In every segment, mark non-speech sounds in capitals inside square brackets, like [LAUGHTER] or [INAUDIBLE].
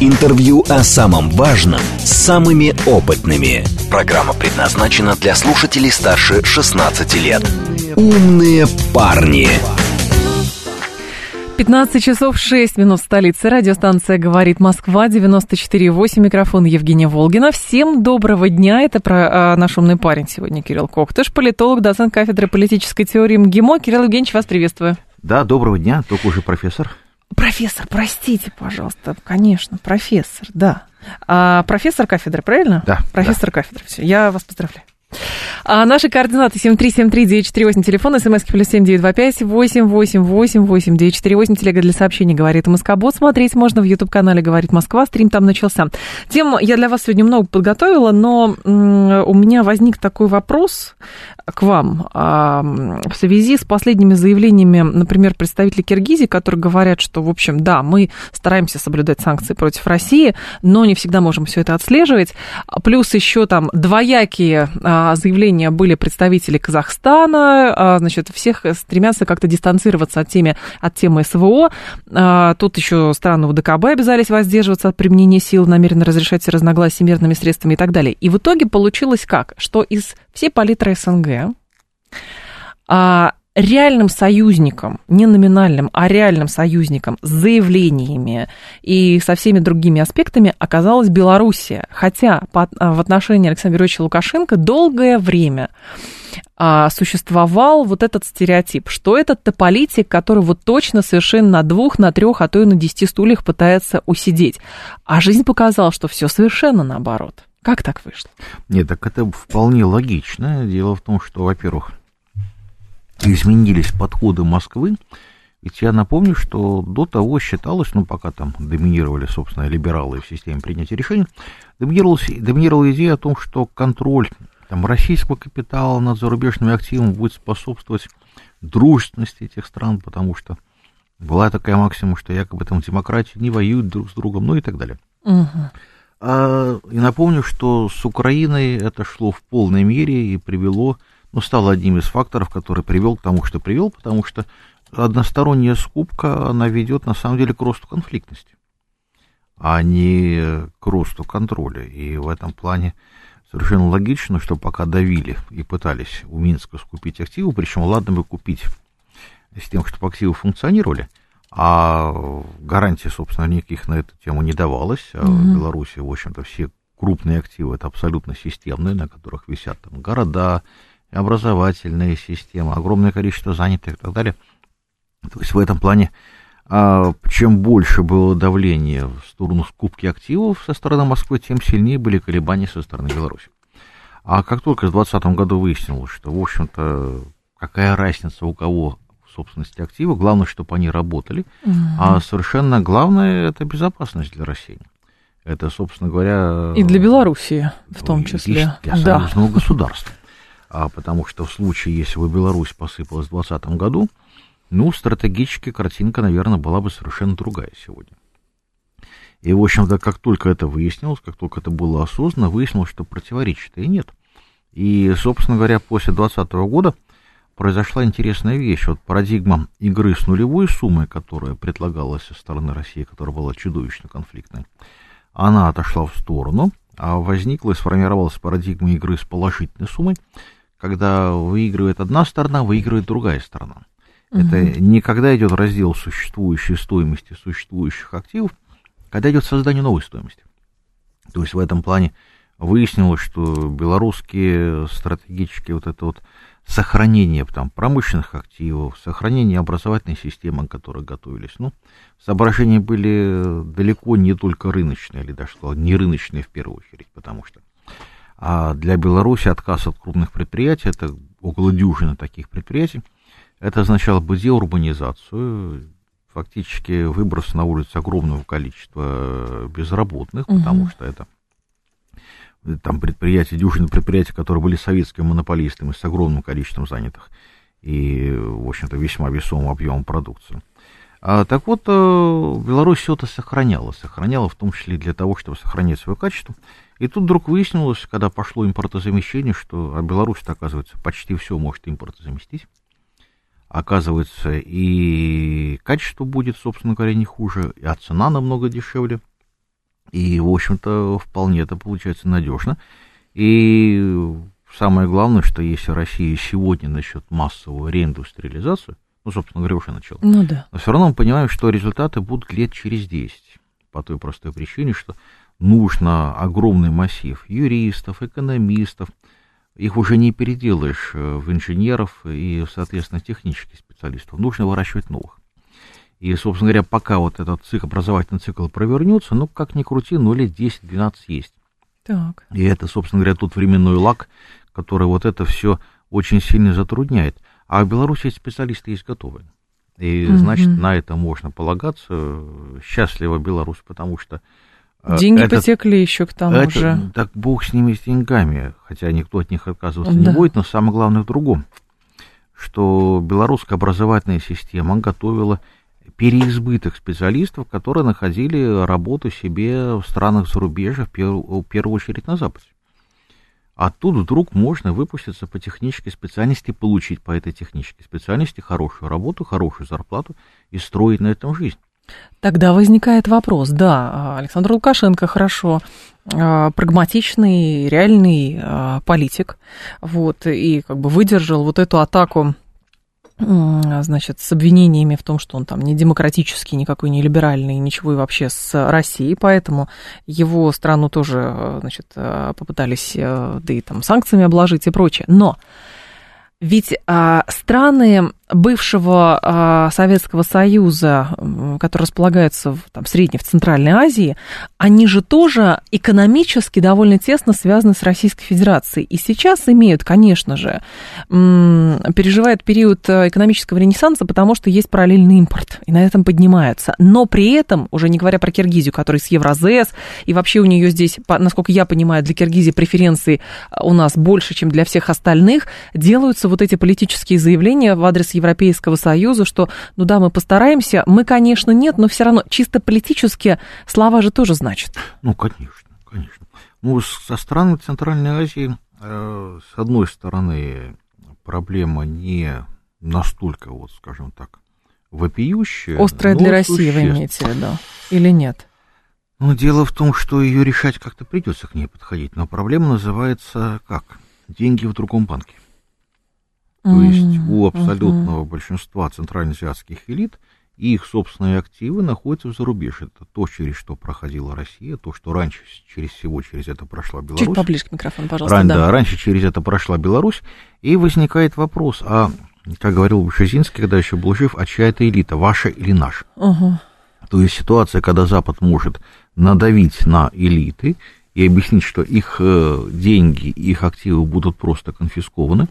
Интервью о самом важном с самыми опытными. Программа предназначена для слушателей старше 16 лет. Умные парни. 15 часов 6 минут в столице. Радиостанция «Говорит Москва», 94,8. Микрофон Евгения Волгина. Всем доброго дня. Это про а, наш умный парень сегодня, Кирилл Коктыш, политолог, доцент кафедры политической теории МГИМО. Кирилл Евгеньевич, вас приветствую. Да, доброго дня, только уже профессор. Профессор, простите, пожалуйста, конечно, профессор, да. А, профессор кафедры, правильно? Да. Профессор да. кафедры, все, я вас поздравляю. А наши координаты 7373948, телефон, смски плюс 7925 888 948, телега для сообщений «Говорит Москобот». Смотреть можно в YouTube-канале «Говорит Москва», стрим там начался. Тем я для вас сегодня много подготовила, но у меня возник такой вопрос к вам а, в связи с последними заявлениями, например, представителей Киргизии, которые говорят, что, в общем, да, мы стараемся соблюдать санкции против России, но не всегда можем все это отслеживать. Плюс еще там двоякие а, заявления были представители Казахстана, а, значит, всех стремятся как-то дистанцироваться от, теме, от темы СВО. Тут еще страны УДКБ обязались воздерживаться от применения сил, намеренно разрешать все разногласия мирными средствами и так далее. И в итоге получилось как? Что из всей палитры СНГ а, реальным союзником, не номинальным, а реальным союзником с заявлениями и со всеми другими аспектами оказалась Белоруссия. Хотя по, а, в отношении Александра Георгиевича Лукашенко долгое время а, существовал вот этот стереотип, что это политик, который вот точно совершенно на двух, на трех, а то и на десяти стульях пытается усидеть. А жизнь показала, что все совершенно наоборот. Как так вышло? Нет, так это вполне логично. Дело в том, что, во-первых, изменились подходы Москвы. Ведь я напомню, что до того считалось, ну, пока там доминировали, собственно, либералы в системе принятия решений, доминировала идея о том, что контроль там, российского капитала над зарубежными активами будет способствовать дружественности этих стран, потому что была такая максима, что якобы там демократии не воюют друг с другом, ну и так далее. Угу. А, и напомню, что с Украиной это шло в полной мере и привело, ну, стало одним из факторов, который привел к тому, что привел, потому что односторонняя скупка, она ведет на самом деле к росту конфликтности, а не к росту контроля. И в этом плане совершенно логично, что пока давили и пытались у Минска скупить активы, причем ладно бы купить с тем, чтобы активы функционировали – а гарантий, собственно, никаких на эту тему не давалось. А в Беларуси, в общем-то, все крупные активы это абсолютно системные, на которых висят там города, образовательные системы, огромное количество занятых и так далее. То есть в этом плане, а, чем больше было давление в сторону скупки активов со стороны Москвы, тем сильнее были колебания со стороны Беларуси. А как только в 2020 году выяснилось, что, в общем-то, какая разница у кого собственности активы. Главное, чтобы они работали. Угу. А совершенно главное это безопасность для России. Это, собственно говоря... И для Белоруссии в том числе. Для да. союзного государства. А потому что в случае, если бы Беларусь посыпалась в 2020 году, ну, стратегически картинка, наверное, была бы совершенно другая сегодня. И, в общем-то, как только это выяснилось, как только это было осознанно, выяснилось, что противоречий-то и нет. И, собственно говоря, после 2020 года произошла интересная вещь. Вот парадигма игры с нулевой суммой, которая предлагалась со стороны России, которая была чудовищно конфликтной, она отошла в сторону, а возникла и сформировалась парадигма игры с положительной суммой, когда выигрывает одна сторона, выигрывает другая сторона. Угу. Это не когда идет раздел существующей стоимости существующих активов, когда идет создание новой стоимости. То есть в этом плане выяснилось, что белорусские стратегические вот это вот сохранение там, промышленных активов, сохранение образовательной системы, к которой готовились. Ну, соображения были далеко не только рыночные, или даже сказал, не рыночные в первую очередь, потому что а для Беларуси отказ от крупных предприятий, это около дюжины таких предприятий, это означало бы деурбанизацию, фактически выброс на улицу огромного количества безработных, угу. потому что это там предприятия, дюжины предприятий, которые были советскими монополистами с огромным количеством занятых и, в общем-то, весьма весомым объемом продукции. А, так вот, э, Беларусь все это сохраняла, сохраняла в том числе для того, чтобы сохранять свое качество. И тут вдруг выяснилось, когда пошло импортозамещение, что а Беларусь, оказывается, почти все может импортозаместить. Оказывается, и качество будет, собственно говоря, не хуже, а цена намного дешевле. И, в общем-то, вполне это получается надежно. И самое главное, что если Россия сегодня начнет массовую реиндустриализацию, ну, собственно говоря, уже начала, ну, да. но все равно мы понимаем, что результаты будут лет через 10. По той простой причине, что нужно огромный массив юристов, экономистов, их уже не переделаешь э, в инженеров и, соответственно, технических специалистов. Нужно выращивать новых. И, собственно говоря, пока вот этот цикл, образовательный цикл провернется, ну, как ни крути, ну, лет 10-12 есть. Так. И это, собственно говоря, тот временной лак, который вот это все очень сильно затрудняет. А в Беларуси специалисты есть готовые. И, mm значит, на это можно полагаться. Счастлива Беларусь, потому что... Э, Деньги это, потекли еще к тому это, же. Так бог с ними, с деньгами. Хотя никто от них отказываться да. не будет, но самое главное в другом. Что белорусская образовательная система готовила переизбыток специалистов, которые находили работу себе в странах зарубежья, в первую, в первую очередь на Западе. А тут вдруг можно выпуститься по технической специальности, получить по этой технической специальности хорошую работу, хорошую зарплату и строить на этом жизнь. Тогда возникает вопрос, да, Александр Лукашенко хорошо, а, прагматичный, реальный а, политик, вот, и как бы выдержал вот эту атаку значит, с обвинениями в том, что он там не демократический, никакой не либеральный, ничего и вообще с Россией, поэтому его страну тоже, значит, попытались, да и там санкциями обложить и прочее. Но ведь а, страны бывшего а, Советского Союза, который располагается в там, Средней, в Центральной Азии, они же тоже экономически довольно тесно связаны с Российской Федерацией. И сейчас имеют, конечно же, переживают период э, экономического ренессанса, потому что есть параллельный импорт, и на этом поднимаются. Но при этом, уже не говоря про Киргизию, которая с Евразес, и вообще у нее здесь, насколько я понимаю, для Киргизии преференции э, у нас больше, чем для всех остальных, делаются вот эти политические заявления в адрес Европейского Союза, что, ну да, мы постараемся, мы, конечно, нет, но все равно чисто политически слова же тоже значат. Ну, конечно, конечно. Ну, со странами Центральной Азии, э, с одной стороны, проблема не настолько, вот, скажем так, вопиющая. Острая для России, вы имеете в виду, или нет? Ну, дело в том, что ее решать как-то придется к ней подходить, но проблема называется как? Деньги в другом банке. То есть у абсолютного большинства центральноазиатских элит их собственные активы находятся в зарубежье. Это то, через что проходила Россия, то, что раньше через всего через это прошла Беларусь. Чуть поближе к микрофону, пожалуйста. Ран, да. да, раньше через это прошла Беларусь. И возникает вопрос, а, как говорил Бушезинский, когда еще был жив, а чья это элита, ваша или наша? Угу. То есть ситуация, когда Запад может надавить на элиты и объяснить, что их э, деньги, их активы будут просто конфискованы,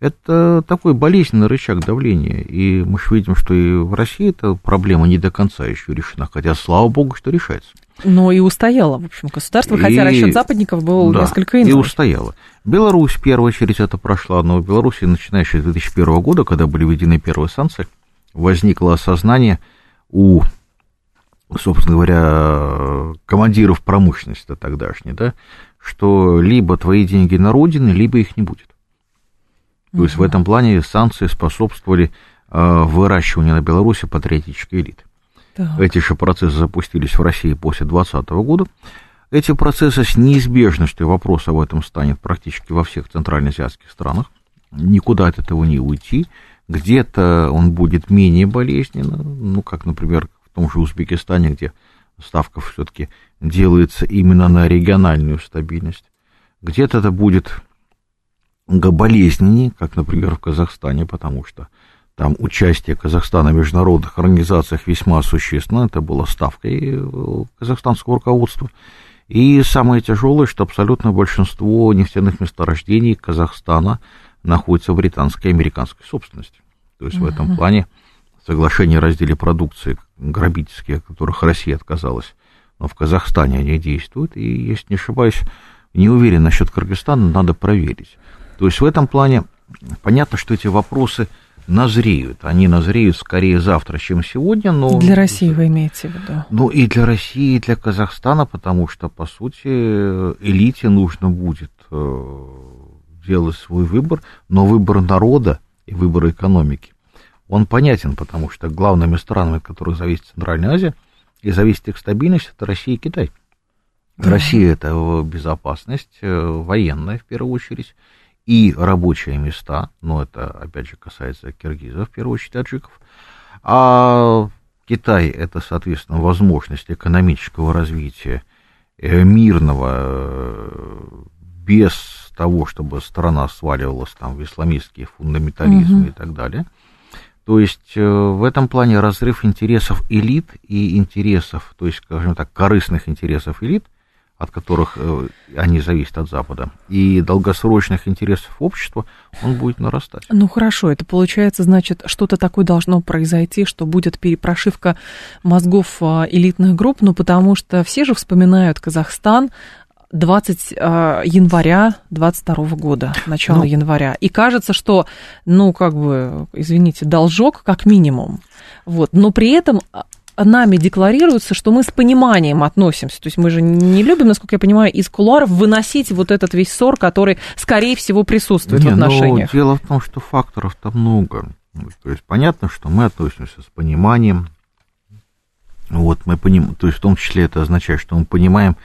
это такой болезненный рычаг давления. И мы же видим, что и в России эта проблема не до конца еще решена, хотя, слава богу, что решается. Но и устояло, в общем, государство, и, хотя расчет западников был да, несколько иной. и устояло. Беларусь, в первую очередь, это прошла, но в Беларуси, начиная с 2001 года, когда были введены первые санкции, возникло осознание у, собственно говоря, командиров промышленности тогдашней, да, что либо твои деньги на родине, либо их не будет. То есть в этом плане санкции способствовали э, выращиванию на Беларуси патриотической элиты. Так. Эти же процессы запустились в России после 2020 года. Эти процессы с неизбежностью, вопрос об этом станет практически во всех центральноазиатских странах. Никуда от этого не уйти. Где-то он будет менее болезненно, ну, как, например, в том же Узбекистане, где ставка все-таки делается именно на региональную стабильность. Где-то это будет болезненнее, как, например, в Казахстане, потому что там участие Казахстана в международных организациях весьма существенно, это была ставкой э, казахстанского руководства. И самое тяжелое, что абсолютно большинство нефтяных месторождений Казахстана находится в британской и американской собственности. То есть uh-huh. в этом плане соглашения о разделе продукции грабительские, от которых Россия отказалась, но в Казахстане они действуют, и, если не ошибаюсь, Не уверен насчет Кыргызстана, надо проверить. То есть в этом плане понятно, что эти вопросы назреют. Они назреют скорее завтра, чем сегодня, но... Для России вы имеете в виду? Ну и для России, и для Казахстана, потому что, по сути, элите нужно будет э, делать свой выбор, но выбор народа и выбор экономики, он понятен, потому что главными странами, от которых зависит Центральная Азия, и зависит их стабильность, это Россия и Китай. Россия это безопасность э, военная в первую очередь, и рабочие места, но это, опять же, касается киргизов, в первую очередь, таджиков, а Китай это, соответственно, возможность экономического развития э, мирного, э, без того, чтобы страна сваливалась там в исламистский фундаментализм угу. и так далее. То есть э, в этом плане разрыв интересов элит и интересов, то есть, скажем так, корыстных интересов элит – от которых э, они зависят от Запада, и долгосрочных интересов общества, он будет нарастать. Ну хорошо, это получается, значит, что-то такое должно произойти, что будет перепрошивка мозгов а, элитных групп, ну потому что все же вспоминают Казахстан 20 а, января 22 года, начало ну, января. И кажется, что, ну, как бы, извините, должок как минимум. Вот. Но при этом а, нами декларируется, что мы с пониманием относимся. То есть мы же не любим, насколько я понимаю, из кулуаров выносить вот этот весь ссор, который, скорее всего, присутствует не, в отношениях. Ну, дело в том, что факторов-то много. То есть понятно, что мы относимся с пониманием. Вот мы понимаем, то есть в том числе это означает, что мы понимаем,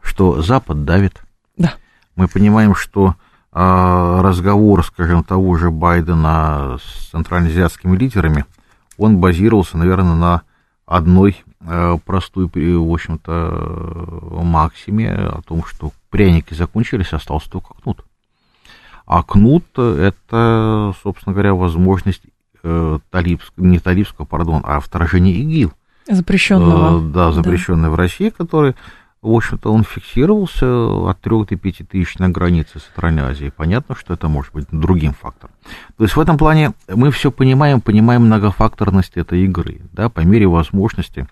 что Запад давит. Да. Мы понимаем, что а, разговор, скажем, того же Байдена с центральноазиатскими лидерами, он базировался, наверное, на одной э, простой, в общем-то, максиме о том, что пряники закончились, остался только кнут. А кнут – это, собственно говоря, возможность э, талибского, не талибского, пардон, а вторжения ИГИЛ. Запрещенного. Э, да, запрещенный да. в России, который в общем-то, он фиксировался от 3 до 5 тысяч на границе Центральной Азии. Понятно, что это может быть другим фактором. То есть в этом плане мы все понимаем, понимаем многофакторность этой игры, да, по мере возможности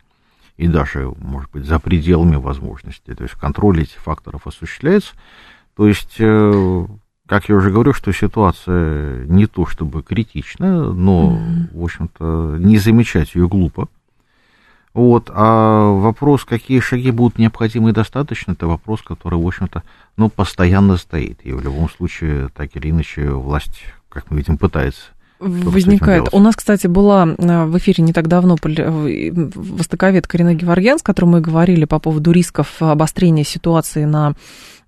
и даже, может быть, за пределами возможностей. То есть контроль этих факторов осуществляется. То есть, э, как я уже говорю, что ситуация не то чтобы критичная, но, в общем-то, не замечать ее глупо. Вот, а вопрос, какие шаги будут необходимы и достаточно, это вопрос, который, в общем-то, ну, постоянно стоит. И в любом случае, так или иначе, власть, как мы видим, пытается Возникает. У нас, кстати, была э, в эфире не так давно э, востоковед Карина Геворгян, с которой мы говорили по поводу рисков обострения ситуации на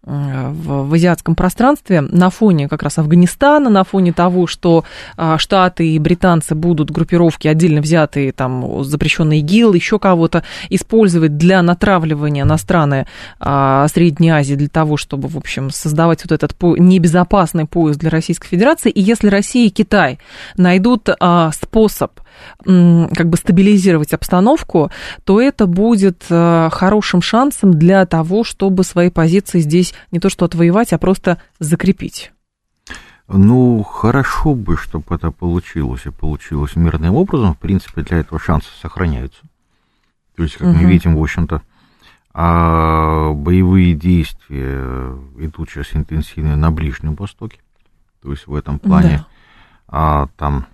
в, в азиатском пространстве на фоне как раз Афганистана, на фоне того, что а, Штаты и британцы будут группировки отдельно взятые, там, запрещенный ИГИЛ, еще кого-то использовать для натравливания на страны а, Средней Азии для того, чтобы, в общем, создавать вот этот небезопасный пояс для Российской Федерации. И если Россия и Китай найдут способ как бы стабилизировать обстановку, то это будет э, хорошим шансом для того, чтобы свои позиции здесь не то что отвоевать, а просто закрепить. Ну, хорошо бы, чтобы это получилось, и получилось мирным образом. В принципе, для этого шансы сохраняются. То есть, как угу. мы видим, в общем-то, а боевые действия идут сейчас интенсивно на Ближнем Востоке. То есть в этом плане да. а, там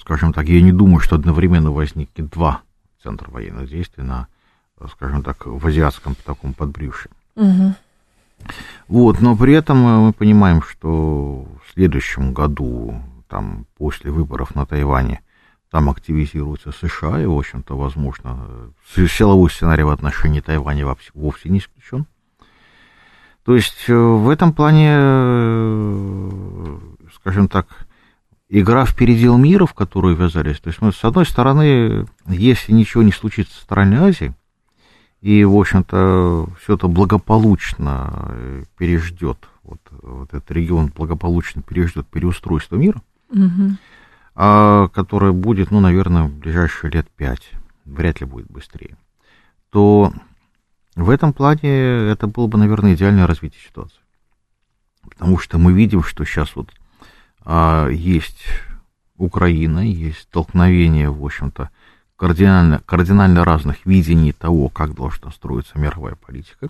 скажем так, я не думаю, что одновременно возникнет два центра военных действий на, скажем так, в азиатском таком подбрюшье. Угу. Вот, но при этом мы понимаем, что в следующем году, там, после выборов на Тайване, там активизируется США, и, в общем-то, возможно, силовой сценарий в отношении Тайваня вовсе не исключен. То есть э, в этом плане, э, скажем так, игра в передел мира, в которую ввязались. То есть, мы, с одной стороны, если ничего не случится в Центральной Азии, и, в общем-то, все это благополучно э, переждет, вот, вот этот регион благополучно переждет переустройство мира, угу. а, которое будет, ну, наверное, в ближайшие лет пять, вряд ли будет быстрее, то в этом плане это было бы, наверное, идеальное развитие ситуации. Потому что мы видим, что сейчас вот есть Украина, есть столкновение, в общем-то, кардинально, кардинально разных видений того, как должна строиться мировая политика.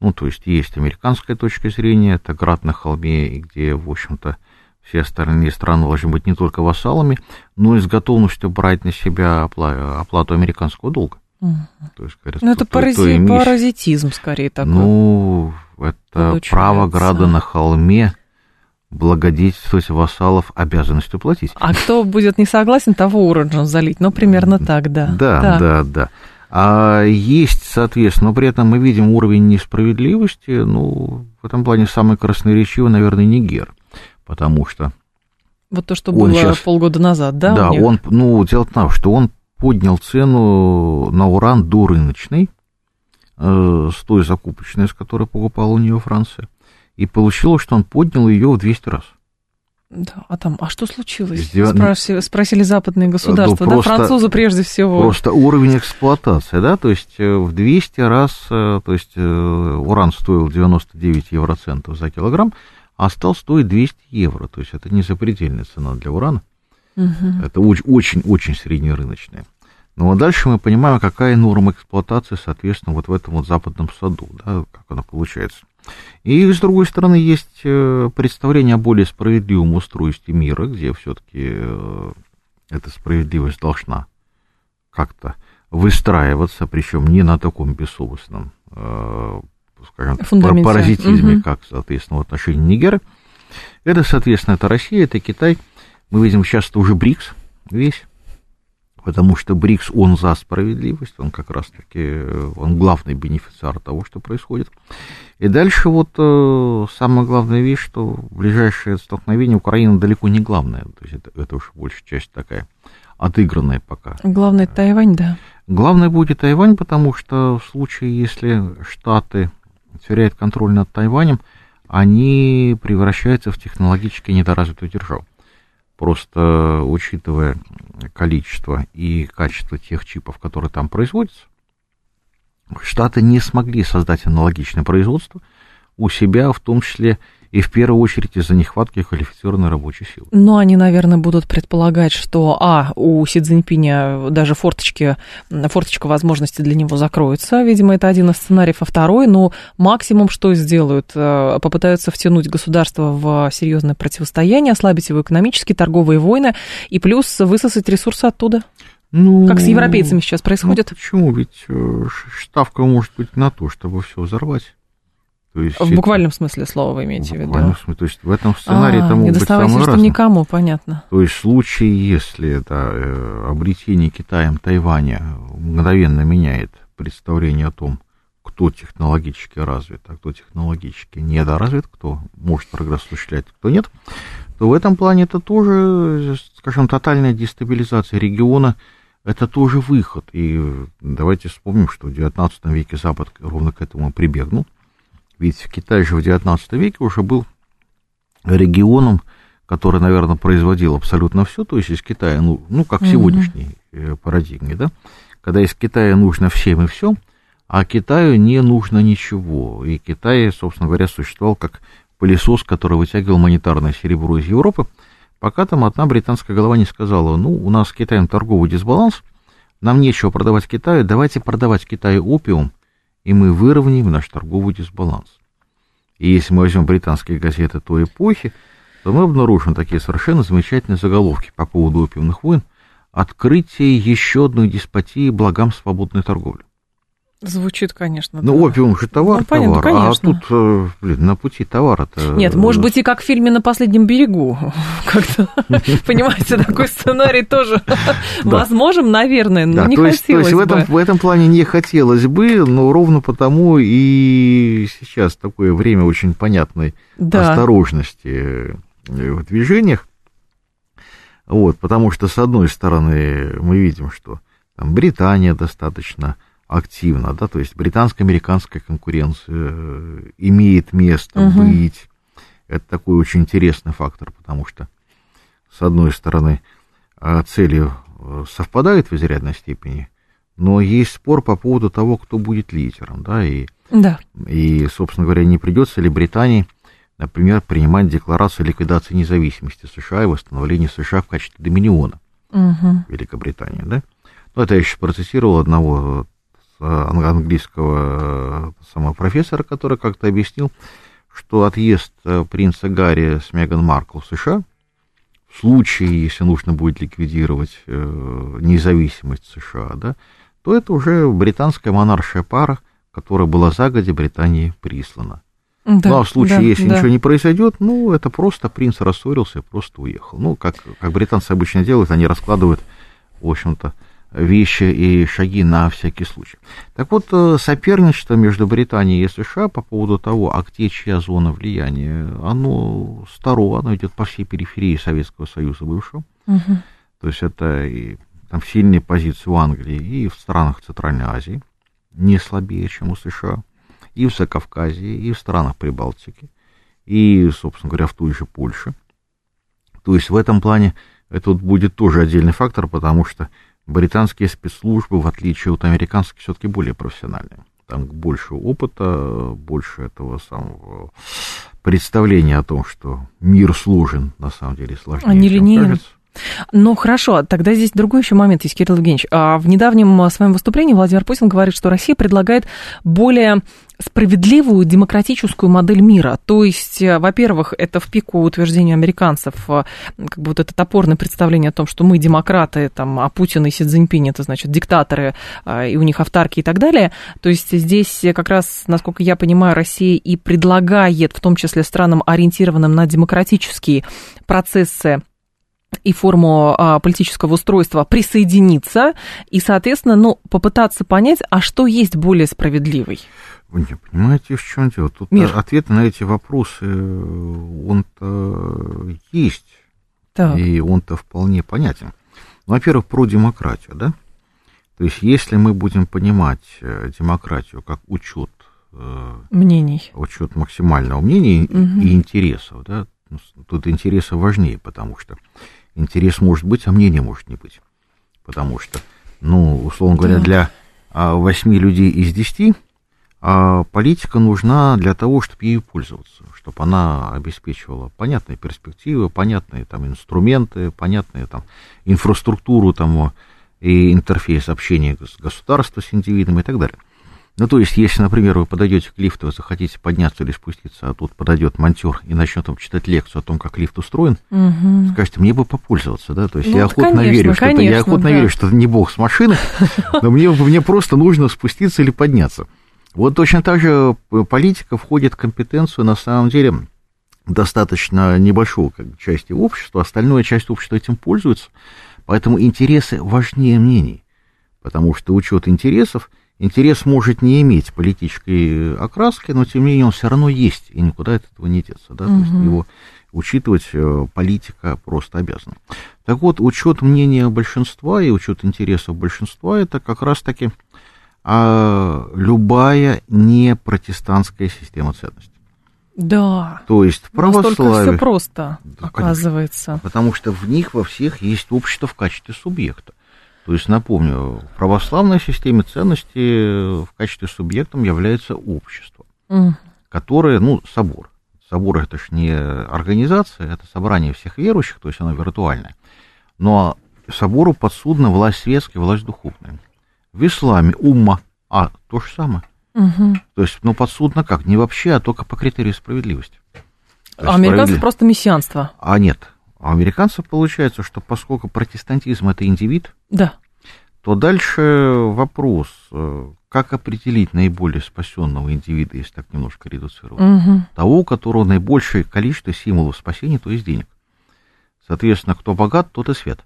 Ну, то есть есть американская точка зрения, это град на холме, где, в общем-то, все остальные страны должны быть не только вассалами, но и с готовностью брать на себя опла- оплату американского долга. Угу. То есть, говорят, Ну, это кто парази- имеет- паразитизм скорее такой. Ну, это право града на холме благодетельствовать вассалов обязанностью платить. А кто будет не согласен, того уроджен залить. Ну, примерно так, да. Да, Так. да, да. А есть, соответственно, но при этом мы видим уровень несправедливости. Ну, в этом плане самый красноречивый, наверное, Нигер. Потому что, Вот то, что было щас- полгода назад, да? да, он, ну, дело в том, что он поднял цену на уран до рыночной, э, с той закупочной, с которой покупала у нее Франция. И получилось, что он поднял ее в 200 раз. Да, а там, а что случилось? Из девя- Спросили, спросили западные государства, Ну, да, просто- французы прежде всего. Просто уровень эксплуатации, да, то есть э, в 200 раз, э, то есть э, уран стоил 99 евроцентов за килограмм, а стал стоить 200 евро, то есть это не запредельная цена для урана, Мгм. это очень-очень среднерыночная. Ну а дальше мы понимаем, какая норма эксплуатации, соответственно, вот в этом вот западном саду, да, как она получается. И, с другой стороны, есть э, представление о более справедливом устройстве мира, где все-таки эта справедливость должна как-то выстраиваться, причем не на таком бессовестном, э, скажем паразитизме, Мгм. как, соответственно, в отношении Нигера. Это, соответственно, это Россия, это Китай. Мы видим сейчас это уже БРИКС весь, потому что БРИКС, он за справедливость, он как раз-таки, э, он главный бенефициар того, что происходит. И дальше вот э, самая главная вещь, что ближайшее столкновение Украины далеко не главное, то есть это, это уж большая часть такая отыгранная пока. Главное, Тайвань, да. Главное будет Тайвань, потому что в случае, если Штаты теряют контроль над Тайванем, они превращаются в технологически недоразвитую державу. Просто учитывая количество и качество тех чипов, которые там производятся, Штаты не смогли создать аналогичное производство у себя, в том числе и в первую очередь из-за нехватки квалифицированной рабочей силы. Но они, наверное, будут предполагать, что, а, у Си Цзиньпиня даже форточки, форточка возможности для него закроется. Видимо, это один из сценариев. А второй, ну, максимум, что сделают, э, попытаются втянуть государство в серьезное противостояние, ослабить его экономически, торговые войны, и плюс высосать ресурсы оттуда. Ну, Как с европейцами сейчас происходит. Ну, почему? Ведь э, ставка может быть на то, чтобы все взорвать. То есть В это- буквальном смысле слова вы имеете в в виду? буквальном смысле. То есть в этом сценарии А, там не быть разные. никому, понятно. То есть в случае, если да, э, обретение Китаем Тайваня мгновенно меняет представление о том, кто технологически развит, а кто технологически недоразвит, кто может прогресс осуществлять, кто нет, то в этом плане это тоже, скажем, тотальная дестабилизация региона, это тоже выход. И давайте вспомним, что в XIX веке Запад ровно к этому прибегнул. Ведь Китай же в XIX веке уже был регионом, который, наверное, производил абсолютно все, то есть из Китая, ну, ну как в сегодняшней э, парадигме, да, когда из Китая нужно всем и все, а Китаю не нужно ничего. И Китай, собственно говоря, существовал как пылесос, который вытягивал монетарное серебро из Европы, пока там одна британская голова не сказала, ну, у нас с Китаем торговый дисбаланс, нам нечего продавать Китаю, давайте продавать Китаю опиум, и мы выровняем наш торговый дисбаланс. И если мы возьмем британские газеты той эпохи, то мы обнаружим такие совершенно замечательные заголовки по поводу опиумных войн. Открытие еще одной деспотии благам свободной торговли. Звучит, конечно. Ну, да. опиум же товар, Ну, понятно, товар. А конечно. тут, э, блин, на пути товара-то... Нет, может быть, и как в фильме «На последнем берегу». [LAUGHS] Как-то, [LAUGHS] понимаете, такой сценарий тоже возможен, наверное, но не то есть, то хотелось есть в, этом, бы. в этом плане не хотелось бы, но ровно потому и сейчас такое время очень понятной осторожности э, в движениях. Вот, потому что, с одной стороны, мы видим, что там, Британия достаточно активна, да, то есть британско-американская конкуренция э, имеет место Мгм. быть. Это такой очень интересный фактор, потому что, с одной стороны, э, цели э, совпадают в изрядной степени, но есть спор по поводу того, кто будет лидером, да, и Да. и, собственно говоря, не придется ли Британии, например, принимать декларацию о ликвидации независимости США и восстановлении США в качестве доминиона Мгм. Великобритании, да? Ну, это я еще процессировал одного английского самого профессора, который как-то объяснил, что отъезд принца Гарри с Меган Маркл в США в случае, если нужно будет ликвидировать независимость США, да, то это уже британская монаршая пара, которая была загодя Британии прислана. Да, ну, а в случае, да, если да. ничего не произойдет, ну, это просто принц рассорился и просто уехал. Ну, как, как британцы обычно делают, они раскладывают, в общем-то, вещи и шаги на всякий случай. Так вот, э, соперничество между Британией и США по поводу того, а где чья зона влияния, оно старо, оно идет по всей периферии Советского Союза бывшего. Угу. То есть это и там сильные позиции у Англии и в странах Центральной Азии, не слабее, чем у США и в Закавказье, и в странах Прибалтики, и, собственно говоря, в той же Польше. То есть в этом плане это вот будет тоже отдельный фактор, потому что британские спецслужбы, в отличие от американских, все-таки более профессиональные. Там больше опыта, больше этого самого представления о том, что мир сложен, на самом деле сложнее, Они чем линейны. кажется. Ну, хорошо, тогда здесь другой еще момент есть, Кирилл Евгеньевич. А в недавнем своем выступлении Владимир Путин говорит, что Россия предлагает более справедливую демократическую модель мира. То есть, э, во-первых, это в пику утверждению американцев, э, как бы вот это топорное представление о том, что мы демократы, там, а Путин и Си Цзиньпинь это, значит, диктаторы, э, и у них автарки и так далее. То есть здесь как раз, насколько я понимаю, Россия и предлагает, в том числе странам, ориентированным на демократические процессы, и форму а, политического устройства присоединиться и, соответственно, ну, попытаться понять, а что есть более справедливый. Вы не понимаете, в чем дело? Тут Мир. ответы на эти вопросы, он-то есть, так. и он-то вполне понятен. Ну, во-первых, про демократию, да? То есть, если мы будем понимать э, демократию как учет э, мнений, учет максимального мнения угу. и интересов, да, ну, тут интересы важнее, потому что интерес может быть, а мнение может не быть. Потому что, ну, условно говоря, да. для а, восьми людей из десяти а политика нужна для того, чтобы ею пользоваться, чтобы она обеспечивала понятные перспективы, понятные там инструменты, понятные там инфраструктуру там и интерфейс общения с государством, с индивидом и так далее. Ну, то есть, если, например, вы подойдете к лифту, вы захотите подняться или спуститься, а тут подойдет монтер и начнет вам читать лекцию о том, как лифт устроен, угу. скажете, мне бы попользоваться, да, то есть ну, я охотно конечно, верю, что конечно, это, я охотно да. верю, что это не бог с машины, но мне, мне просто нужно спуститься или подняться. Вот точно так же политика входит в компетенцию, на самом деле, достаточно небольшого как, части общества, остальная часть общества этим пользуется, поэтому интересы важнее мнений, потому что учет интересов – интерес может не иметь политической окраски, но тем не менее он все равно есть, и никуда от этого не деться. Да? Угу. То есть его учитывать э, политика просто обязана. Так вот, учет мнения большинства и учет интересов большинства это как раз-таки а, любая не протестантская система ценностей. Да. То есть православие... все просто, да, оказывается. Конечно. Потому что в них во всех есть общество в качестве субъекта. То есть, напомню, в православной системе ценностей в качестве субъектом является общество, mm. которое, ну, собор. Собор это же не организация, это собрание всех верующих, то есть оно виртуальное. Но собору подсудна власть светская, власть духовная. В исламе умма, а то же самое. Угу. То есть, ну, подсудно как? Не вообще, а только по критерию справедливости. А американцев просто мессианство. А нет, а у американцев получается, что поскольку протестантизм это индивид, да. то дальше вопрос, э, как определить наиболее спасенного индивида, если так немножко редуцировать, угу. того, у которого наибольшее количество символов спасения, то есть денег. Соответственно, кто богат, тот и свет.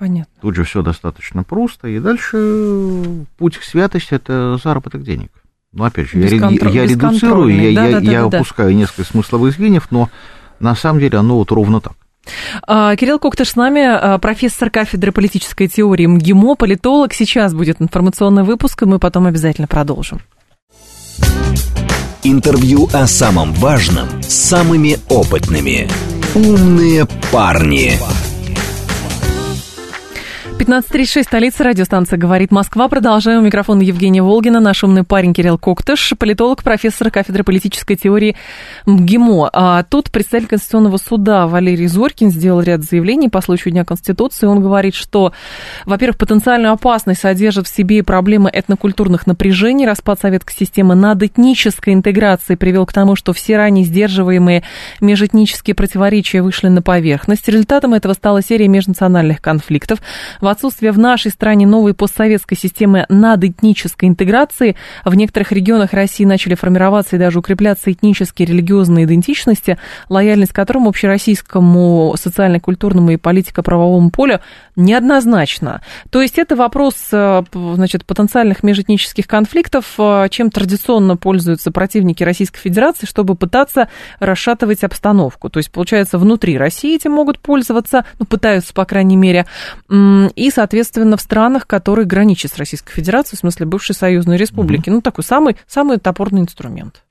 Понятно. Тут же все достаточно просто, и дальше путь к святости это заработок денег. Но опять же, я, я редуцирую, я, да, я, да, я да, опускаю да. несколько смысловых звеньев, но на самом деле оно вот ровно так. А, Кирилл Коктыш с нами, а, профессор кафедры политической теории МГИМО, политолог. Сейчас будет информационный выпуск, и мы потом обязательно продолжим. Интервью о самом важном с самыми опытными. «Умные парни». 15.36, столица радиостанция «Говорит Москва». Продолжаем. У микрофона Евгения Волгина, наш умный парень Кирилл Коктыш, политолог, профессор кафедры политической теории МГИМО. А тут представитель Конституционного суда Валерий Зорькин сделал ряд заявлений по случаю Дня Конституции. Он говорит, что, во-первых, потенциальную опасность содержит в себе проблемы этнокультурных напряжений. Распад советской системы над этнической интеграцией привел к тому, что все ранее сдерживаемые межэтнические противоречия вышли на поверхность. Результатом этого стала серия межнациональных конфликтов. В отсутствие в нашей стране новой постсоветской системы надэтнической интеграции, в некоторых регионах России начали формироваться и даже укрепляться этнические и религиозные идентичности, лояльность которым общероссийскому социально-культурному и политико-правовому полю неоднозначна. То есть это вопрос э, значит, потенциальных межэтнических конфликтов, э, чем традиционно пользуются противники Российской Федерации, чтобы пытаться расшатывать обстановку. То есть, получается, внутри России этим могут пользоваться, ну, пытаются, по крайней мере, и, соответственно, в странах, которые граничат с Российской Федерацией, в смысле бывшей союзной республики. Mm-hmm. Ну, такой самый, самый топорный инструмент.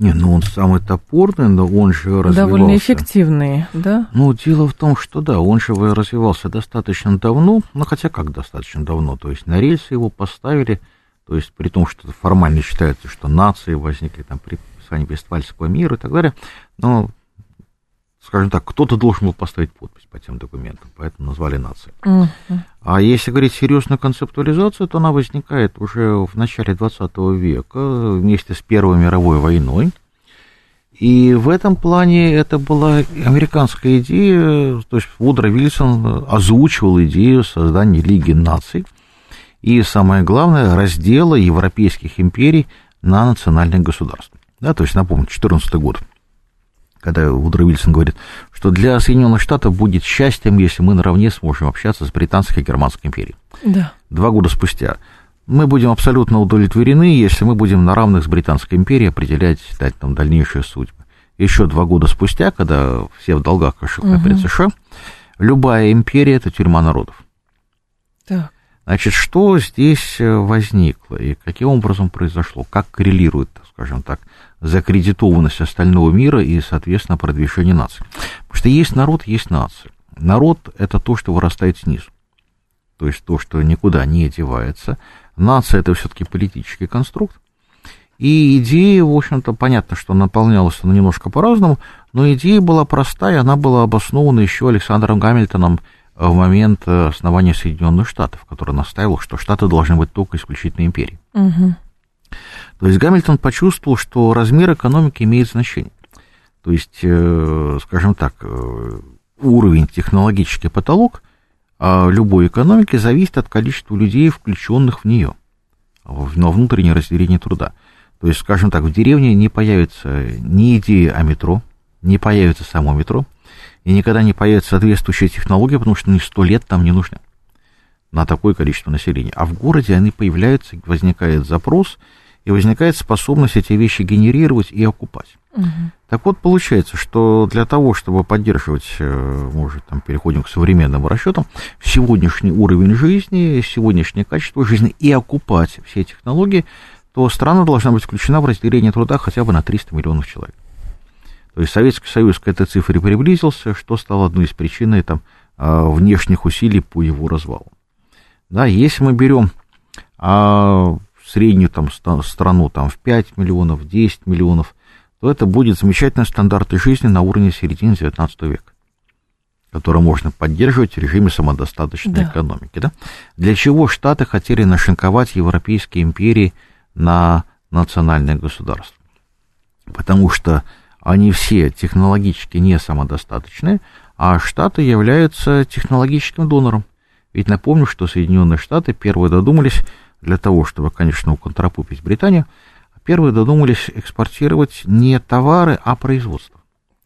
Не, ну он самый топорный, но он же развивался. Довольно эффективный, да? Ну, дело в том, что да, он же развивался достаточно давно, ну, хотя как достаточно давно, то есть на рельсы его поставили, то есть при том, что формально считается, что нации возникли там при подписании Вестфальского мира и так далее, но скажем так, кто-то должен был поставить подпись по тем документам, поэтому назвали нацией. Uh-huh. А если говорить серьезную концептуализацию, то она возникает уже в начале 20 века вместе с Первой мировой войной. И в этом плане это была американская идея, то есть Вудро Вильсон озвучивал идею создания Лиги наций и, самое главное, раздела европейских империй на национальные государства. Да, то есть, напомню, 14 год когда Вудро Вильсон говорит, что для Соединенных Штатов будет счастьем, если мы наравне сможем общаться с Британской и Германской империей. Да. Два года спустя. Мы будем абсолютно удовлетворены, если мы будем на равных с Британской империей определять дать там, дальнейшие судьбы. Еще два года спустя, когда все в долгах кошельках угу. США, любая империя – это тюрьма народов. Так. Значит, что здесь э, возникло и каким образом произошло, как коррелирует, скажем так, закредитованность остального мира и, соответственно, продвижение нации. Потому что есть народ, есть нация. Народ – это то, что вырастает снизу. То есть то, что никуда не девается. Нация – это все-таки политический конструкт. И идея, в общем-то, понятно, что наполнялась она немножко по-разному, но идея была простая, она была обоснована еще Александром Гамильтоном в момент основания Соединенных Штатов, который настаивал, что Штаты должны быть только исключительно империей. Угу. То есть Гамильтон почувствовал, что размер экономики имеет значение. То есть, э, скажем так, э, уровень технологический потолок а любой экономики зависит от количества людей, включенных в нее, на внутреннее разделение труда. То есть, скажем так, в деревне не появится ни идея о метро, не появится само метро, и никогда не появится соответствующая технология, потому что ни сто лет там не нужны на такое количество населения. А в городе они появляются, возникает запрос, и возникает способность эти вещи генерировать и окупать. Угу. Так вот, получается, что для того, чтобы поддерживать, э, может, там, переходим к современным расчетам, сегодняшний уровень жизни, сегодняшнее качество жизни и окупать все технологии, то страна должна быть включена в разделение труда хотя бы на 300 миллионов человек. То есть Советский Союз к этой цифре приблизился, что стало одной из причин там, а, внешних усилий по его развалу. Да, если мы берем а, среднюю там, страну там, в 5 миллионов, 10 миллионов, то это будет замечательный стандарт жизни на уровне середины 19 века, который можно поддерживать в режиме самодостаточной да. экономики. Да? Для чего Штаты хотели нашинковать европейские империи на национальное государство? Потому что они все технологически не самодостаточные, а Штаты являются технологическим донором. Ведь напомню, что Соединенные Штаты первые додумались для того, чтобы, конечно, уконтрапупить Британию, первые додумались экспортировать не товары, а производство.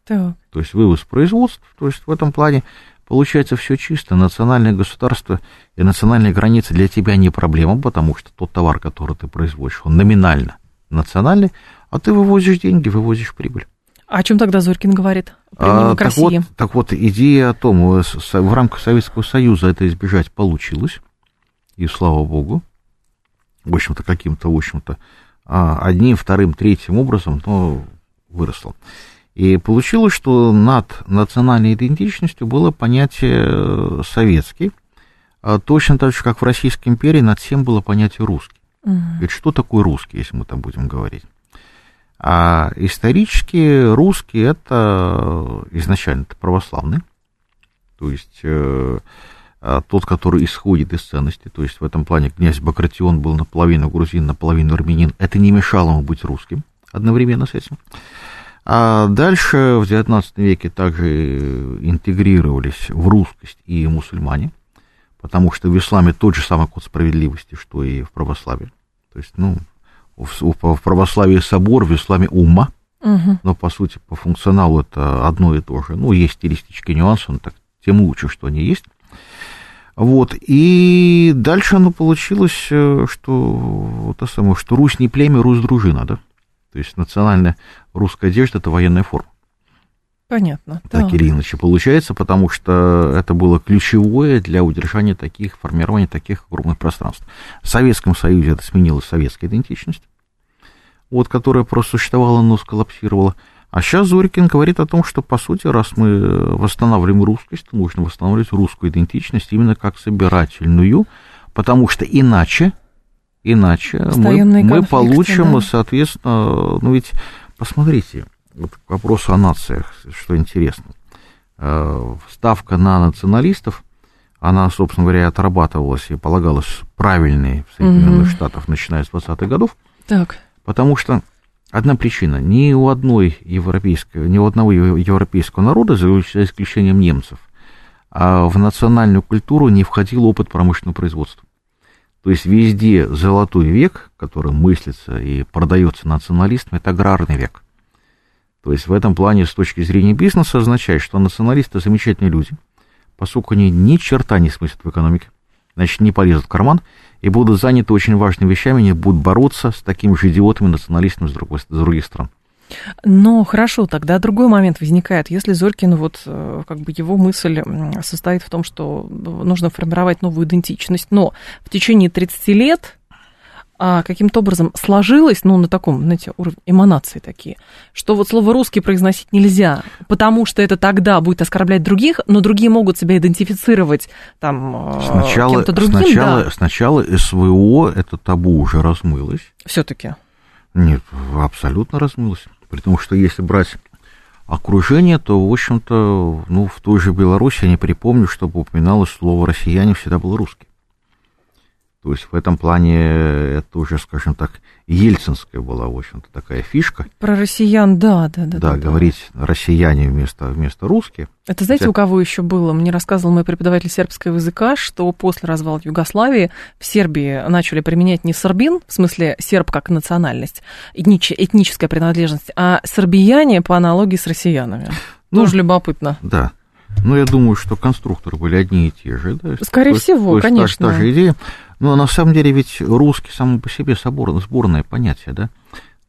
Так. То есть вывоз производств, то есть в этом плане получается все чисто. Национальное государство и национальные границы для тебя не проблема, потому что тот товар, который ты производишь, он номинально национальный, а ты вывозишь деньги, вывозишь прибыль. А о чем тогда Зорькин говорит? А, к так, России? Вот, так вот, идея о том, э, в рамках Советского Союза это избежать получилось, и слава богу, в общем-то, каким-то, в общем-то, а, одним, вторым, третьим образом, но выросло. И получилось, что над национальной идентичностью было понятие э, советский, а, точно так же, как в Российской империи, над всем было понятие русский. Мгм. Ведь что такое русский, если мы там будем говорить? А исторически русский это изначально это православный, то есть э, а, тот, который исходит из ценности, то есть в этом плане князь Багратион был наполовину грузин, наполовину армянин, это не мешало ему быть русским одновременно с этим. А дальше в XIX веке также интегрировались в русскость и мусульмане, потому что в исламе тот же самый код справедливости, что и в православии. То есть, ну, в, в православии собор, в исламе умма, Мгм. но по сути, по функционалу это одно и то же. Ну, есть стилистические нюансы, но так тем лучше, что они есть. Вот, и дальше оно получилось, э, что, то самое, что Русь не племя, Русь дружина, да? То есть национальная русская одежда – это военная форма. Понятно. Так Так. или иначе получается, потому что это было ключевое для удержания таких, формирования таких огромных пространств. В Советском Союзе это сменилась советская идентичность, вот, которая просто существовала, но сколлапсировала. А сейчас Зорькин говорит о том, что, по сути, раз мы восстанавливаем русскость, то нужно восстанавливать русскую идентичность именно как собирательную, потому что иначе, иначе мы, Постоянные мы получим, да. соответственно, ну ведь, посмотрите, вот к вопросу о нациях, что интересно. Э, Ставка на националистов, она, собственно говоря, отрабатывалась и полагалась правильной в Соединенных Мгм. Штатах, начиная с 20-х годов, Так. потому что одна причина, ни у одной европейского, ни у одного ев- европейского народа, за исключением немцев, а в национальную культуру не входил опыт промышленного производства. То есть везде золотой век, который мыслится и продается националистам, это аграрный век. То есть в этом плане с точки зрения бизнеса означает, что националисты замечательные люди, поскольку они ни черта не смыслят в экономике, значит, не полезут в карман и будут заняты очень важными вещами, они будут бороться с такими же идиотами националистами с, другой, с других стран. Но хорошо, тогда другой момент возникает. Если Зорькин, вот э, как бы его мысль состоит в том, что нужно формировать новую идентичность, но в течение 30 лет каким-то образом сложилось, ну, на таком, знаете, уровне эманации такие, что вот слово «русский» произносить нельзя, потому что это тогда будет оскорблять других, но другие могут себя идентифицировать там э, Сначала, кем-то другим, сначала, да, сначала СВО, это табу уже размылось. все-таки. Нет, абсолютно размылось. При том, что если брать окружение, то, в общем-то, ну, в той же Беларуси я не припомню, чтобы упоминалось слово «россияне» всегда был русский. То есть в этом плане это уже, скажем так, ельцинская была, в общем-то, такая фишка. Про россиян, да, да, да. Да, говорить россияне вместо, вместо русские. Это знаете, Хотя- у кого еще было? Мне рассказывал мой преподаватель сербского языка, что после развала Югославии в Сербии начали применять не сорбин, в смысле серб как национальность, этнич- этническая принадлежность, а сорбияне по аналогии с россиянами. Ну, Тоже любопытно. Да. Ну, я думаю, что конструкторы были одни и те же. Да? Скорее То всего, то есть та конечно. Та, же идея. Но на самом деле ведь русский само по себе собор, сборное понятие, да?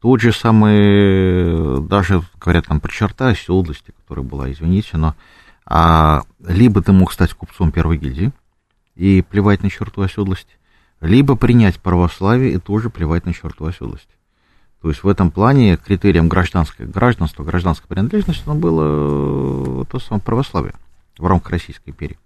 Тот же самый, даже, говорят, там, про черта оседлости, которая была, извините, но а, либо ты мог стать купцом первой гильдии и плевать на черту оседлости, либо принять православие и тоже плевать на черту оседлости. То есть в этом плане критерием гражданского, гражданства, гражданской принадлежности оно было э, то самое православие в рамках Российской империи.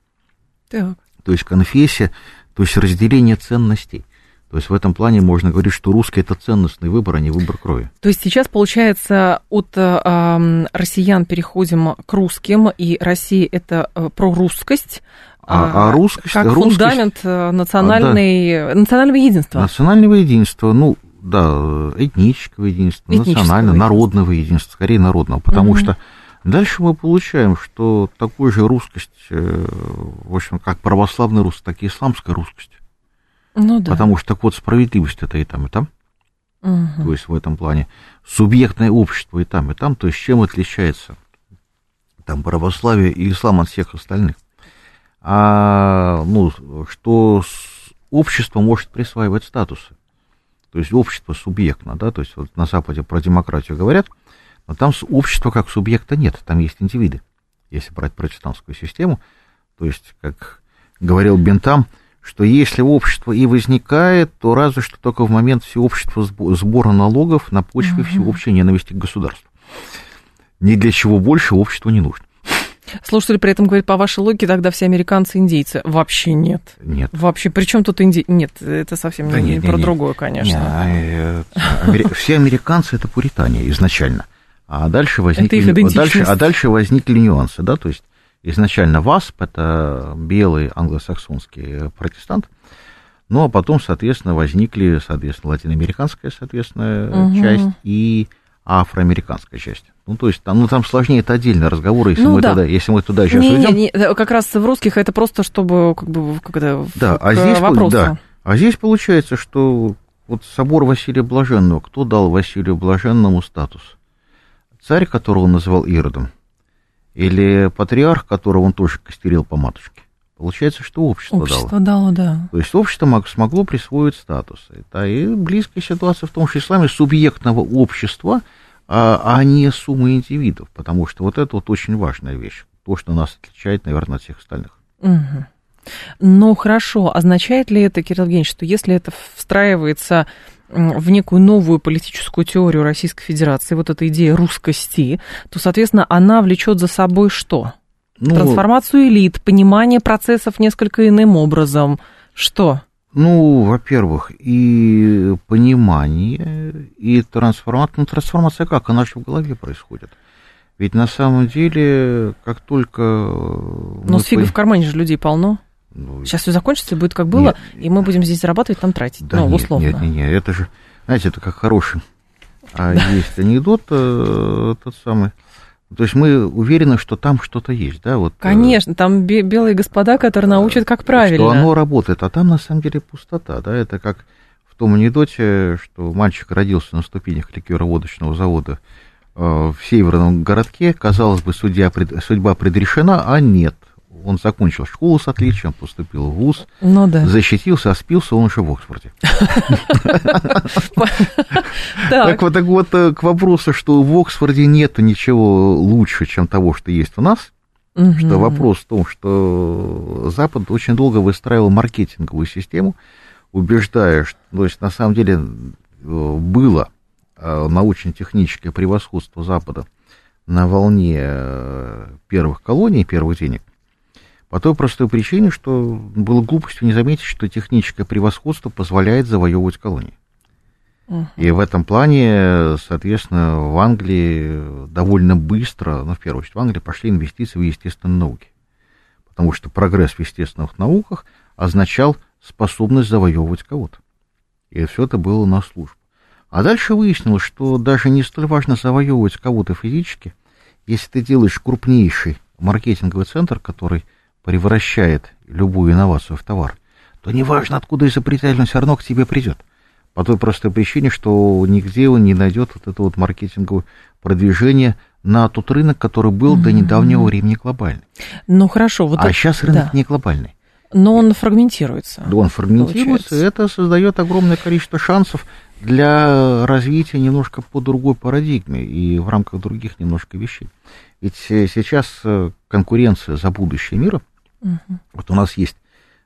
Так. То есть конфессия, то есть разделение ценностей. То есть в этом плане можно говорить, что русский это ценностный выбор, а не выбор крови. То есть сейчас, получается, от э, россиян переходим к русским, и Россия это э, прорусскость, А- а русскость- как русскость- фундамент э, национальной, национального единства. Национального единства, ну да, этнического единства, национального, единства. народного единства, скорее народного, потому Мгм. что дальше мы получаем, что такую же русскость, э, в общем, как православная русскость, так и исламская русскость. Ну да. Потому что так вот справедливость это и там, и там. Мгм. То есть в этом плане субъектное общество и там, и там, то есть чем отличается там православие и ислам от всех остальных. А, ну, что общество может присваивать статусы. То есть общество субъектно, да, то есть вот на Западе про демократию говорят, но там общества как субъекта нет, там есть индивиды. Если брать протестантскую систему, то есть, как говорил Бентам, что если общество и возникает, то разве что только в момент всеобщего сбо- сбора налогов на почве всеобщей ненависти к государству. Ни для чего больше обществу не нужно. Слушатель при этом говорит, по вашей логике, тогда все американцы индейцы. Вообще нет. Нет. Вообще, при чем тут инди... Нет, это совсем Да не, нет, не про нет, другое, конечно. Не, а, э, Все американцы это пуритане изначально. А дальше возникли, дальше, а дальше возникли нюансы, да, то есть изначально ВАСП это белый англосаксонский протестант, ну а потом, соответственно, возникли, соответственно, латиноамериканская, соответственно, Мгм. часть и афроамериканская часть. Ну, то есть там, ну, там сложнее, это отдельный разговор, если, Ну мы, да. туда, если мы туда сейчас не, уйдем. не, не, как раз в русских это просто чтобы как бы как это, Да, а здесь, вопросу. да, а здесь получается, что вот собор Василия Блаженного, кто дал Василию Блаженному статус? Царь, которого он называл Иродом? Или патриарх, которого он тоже костерил по матушке? Получается, что общество, дало. Общество дало, да. То есть общество мог- смогло присвоить статус. Это и близкая ситуация в том, что исламе субъектного общества, а, а не суммы индивидов, потому что вот это вот очень важная вещь, то, что нас отличает, наверное, от всех остальных. Мгм. Ну, хорошо. Означает ли это, Кирилл Евгеньевич, что если это встраивается в некую новую политическую теорию Российской Федерации, вот эта идея русскости, то, соответственно, она влечет за собой что? Ну, Трансформацию элит, понимание процессов несколько иным образом. Что? Ну, во-первых, и понимание, и трансформация. Ну, трансформация как? Она же в голове происходит. Ведь на самом деле, как только... Ну, с фигой в кармане же людей полно. Ну, Сейчас все закончится, будет как было, Нет. и мы будем здесь зарабатывать, там тратить. Да ну, нет, условно. Нет, нет, нет, это же, знаете, это как хороший. А есть анекдот э, тот самый. То есть мы уверены, что там что-то есть, да? Вот, э, Конечно, там бе- белые господа, которые научат, как правильно. Что оно работает, а там на самом деле пустота, да? Это как в том анекдоте, что мальчик родился на ступенях ликероводочного завода э, в северном городке, казалось бы, судья, судьба предрешена, а нет. Он закончил школу с отличием, поступил в ВУЗ, Ну да. защитился, а спился он уже в Оксфорде. Так вот, так вот, э, к вопросу, что в Оксфорде нет ничего лучше, чем того, что есть у нас, что вопрос в том, что Запад очень долго выстраивал маркетинговую систему, убеждая, что, то есть, на самом деле, э, было э, научно-техническое превосходство Запада на волне первых колоний, первых денег, по той простой причине, что было глупостью не заметить, что техническое превосходство позволяет завоевывать колонии. И в этом плане, соответственно, в Англии довольно быстро, ну, в первую очередь, в Англии пошли инвестиции в естественные науки. Потому что прогресс в естественных науках означал способность завоевывать кого-то. И все это было на службу. А дальше выяснилось, что даже не столь важно завоевывать кого-то физически, если ты делаешь крупнейший маркетинговый центр, который превращает любую инновацию в товар, то неважно, откуда изобретатель, он все равно к тебе придет. По той простой причине, что нигде он не найдет вот это вот маркетинговое продвижение на тот рынок, который был до недавнего времени глобальный. Ну хорошо, вот а это- сейчас рынок да. не глобальный. Но он фрагментируется. Он фрагментируется, и Получается. это создает огромное количество шансов для развития немножко по другой парадигме и в рамках других немножко вещей. Ведь э, сейчас э, конкуренция за будущее мира, Мгм. вот у нас есть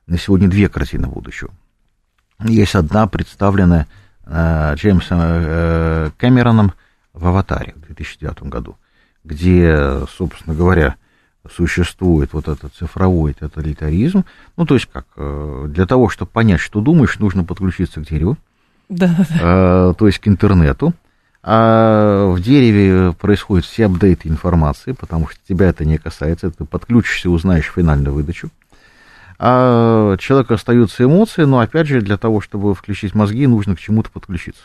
на сегодня две картины будущего. Есть одна, представленная э, Джеймсом э, Кэмероном в «Аватаре» в 2009 году, где, собственно говоря, существует вот этот цифровой тоталитаризм. Ну, то есть как, э, для того, чтобы понять, что думаешь, нужно подключиться к дереву, да. э, то есть к интернету. А в дереве происходят все апдейты информации, потому что тебя это не касается, ты подключишься, узнаешь финальную выдачу. А человеку остаются эмоции, но опять же, для того, чтобы включить мозги, нужно к чему-то подключиться.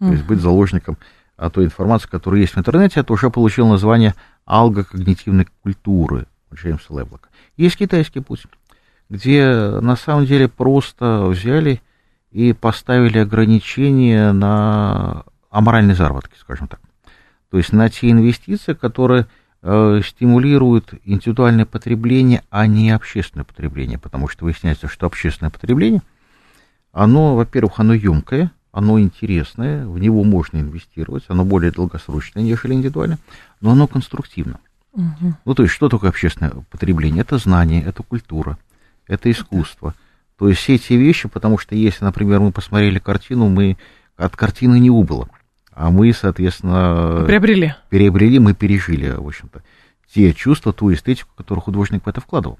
То есть быть заложником а, той информации, которая есть в интернете, это уже получил название алгокогнитивной культуры Джеймса Леблока. Есть китайский путь, где на самом деле просто взяли и поставили ограничения на аморальные заработки, скажем так. То есть на те инвестиции, которые э, стимулируют индивидуальное потребление, а не общественное потребление, потому что выясняется, что общественное потребление, оно, во-первых, оно емкое, оно интересное, в него можно инвестировать, оно более долгосрочное, нежели индивидуальное, но оно конструктивно. Мгм. Ну, то есть, что такое общественное потребление? Это знание, это культура, это искусство. То есть, все эти вещи, потому что если, например, мы посмотрели картину, мы от картины не убыло, а мы, соответственно, Приобрели. переобрели, мы пережили, в общем-то, те чувства, ту эстетику, которую художник в это вкладывал.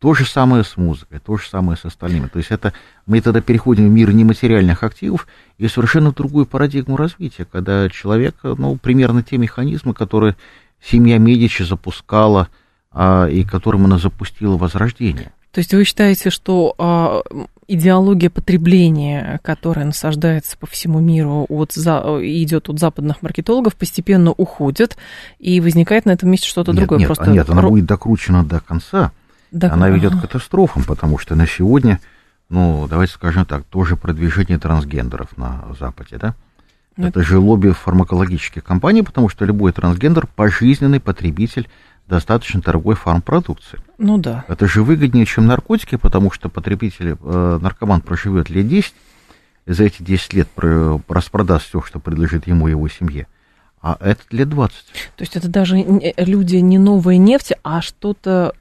То же самое с музыкой, то же самое с остальными. То есть это мы тогда переходим в мир нематериальных активов и совершенно другую парадигму развития, когда человек, ну, примерно те механизмы, которые семья Медичи запускала а, и которым она запустила возрождение. То есть вы считаете, что а, идеология потребления, которая насаждается по всему миру, от, за, идет от западных маркетологов, постепенно уходит, и возникает на этом месте что-то нет, другое? Нет, Просто нет, она будет докручена до конца. Да, она ведет к катастрофам, потому что на сегодня, ну, давайте скажем так, тоже продвижение трансгендеров на Западе, да? Это же лобби фармакологических компаний, потому что любой трансгендер – пожизненный потребитель достаточно дорогой фармпродукции. Ну да. Это же выгоднее, чем наркотики, потому что потребитель, э, наркоман проживет лет 10, и за эти 10 лет про, распродаст все, что принадлежит ему и его семье. А этот лет 20. То есть это даже не- люди не новая нефть, а что-то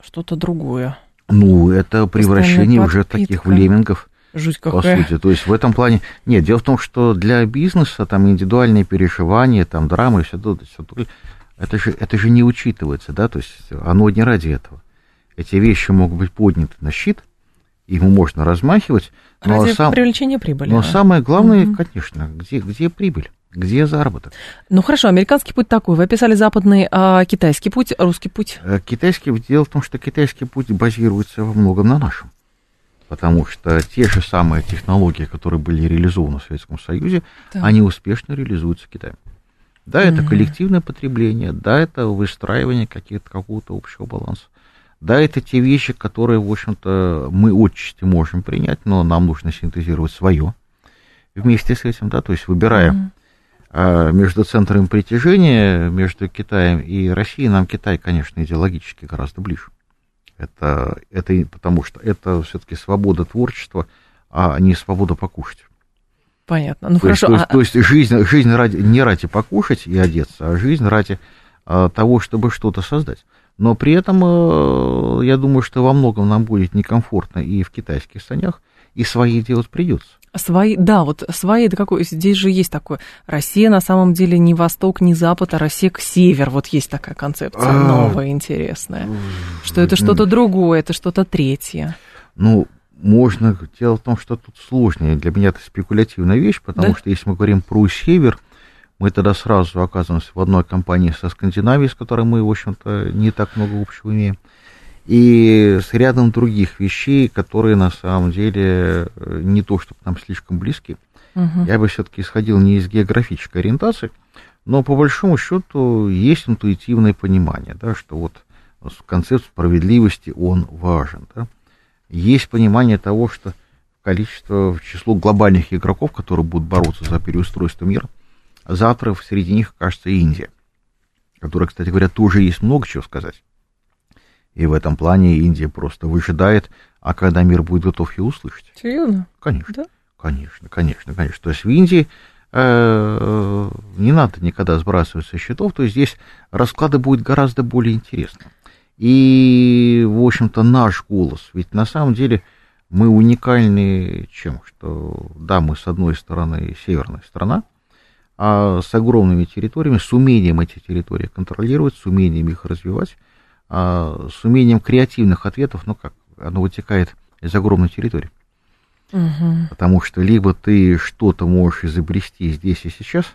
что-то другое. Ну, это превращение уже подпитка. таких в леммингов, Жуть по какая. сути. То есть в этом плане... Нет, дело в том, что для бизнеса там индивидуальные переживания, там драмы и все, то- все то- это же, это же не учитывается, да, то есть оно не ради этого. Эти вещи могут быть подняты на щит, ему можно размахивать, но, Ради сам, привлечения прибыли. но да. самое главное, Мгм. конечно, где, где прибыль, где заработок. Ну хорошо, американский путь такой. Вы описали западный, а китайский путь, русский путь. Э, Китайский, дело в том, что китайский путь базируется во многом на нашем. Потому что те же самые технологии, которые были реализованы в Советском Союзе, Так. они успешно реализуются в Китае. Да, это Мгм. коллективное потребление, да, это выстраивание каких-то, какого-то общего баланса. Да, это те вещи, которые, в общем-то, мы отчасти можем принять, но нам нужно синтезировать свое вместе с этим, да, то есть выбирая Мгм. а между центрами притяжения, между Китаем и Россией, нам Китай, конечно, идеологически гораздо ближе. Это, это потому что это все-таки свобода творчества, а не свобода покушать. Понятно. Ну то, есть, хорошо. то, есть, а- то есть жизнь, жизнь ради, не ради покушать и одеться, а жизнь ради а, того, чтобы что-то создать. Но при этом э, я думаю, что во многом нам будет некомфортно и в китайских санях, и свои делать придется. Свои, да, вот свои, это какой, здесь же есть такое, Россия на самом деле не восток, не запад, а Россия к север, вот есть такая концепция А. новая, интересная, что это что-то другое, это что-то третье. Ну, можно. Дело в том, что тут сложнее. Для меня это спекулятивная вещь, потому Да? что если мы говорим про север, мы тогда сразу оказываемся в одной компании со Скандинавией, с которой мы, в общем-то, не так много общего имеем, и с рядом других вещей, которые на самом деле э, не то, чтобы нам слишком близки. Мгм. Я бы все-таки исходил не из географической ориентации, но по большому счету есть интуитивное понимание, да, что вот концепт справедливости, он важен. Да. Есть понимание того, что количество, число глобальных игроков, которые будут бороться за переустройство мира, завтра среди них окажется Индия, которая, кстати говоря, тоже есть много чего сказать. И в этом плане Индия просто выжидает, а когда мир будет готов ее услышать. Серьезно? Конечно. Да? Конечно, конечно, конечно. То есть в Индии э, не надо никогда сбрасывать со счетов, то есть здесь расклады будут гораздо более интересны. И, в общем-то, наш голос, ведь на самом деле мы уникальны чем? Что, да, мы с одной стороны северная страна, а с огромными территориями, с умением эти территории контролировать, с умением их развивать, а с умением креативных ответов, ну как, оно вытекает из огромной территории. Мгм. Потому что либо ты что-то можешь изобрести здесь и сейчас,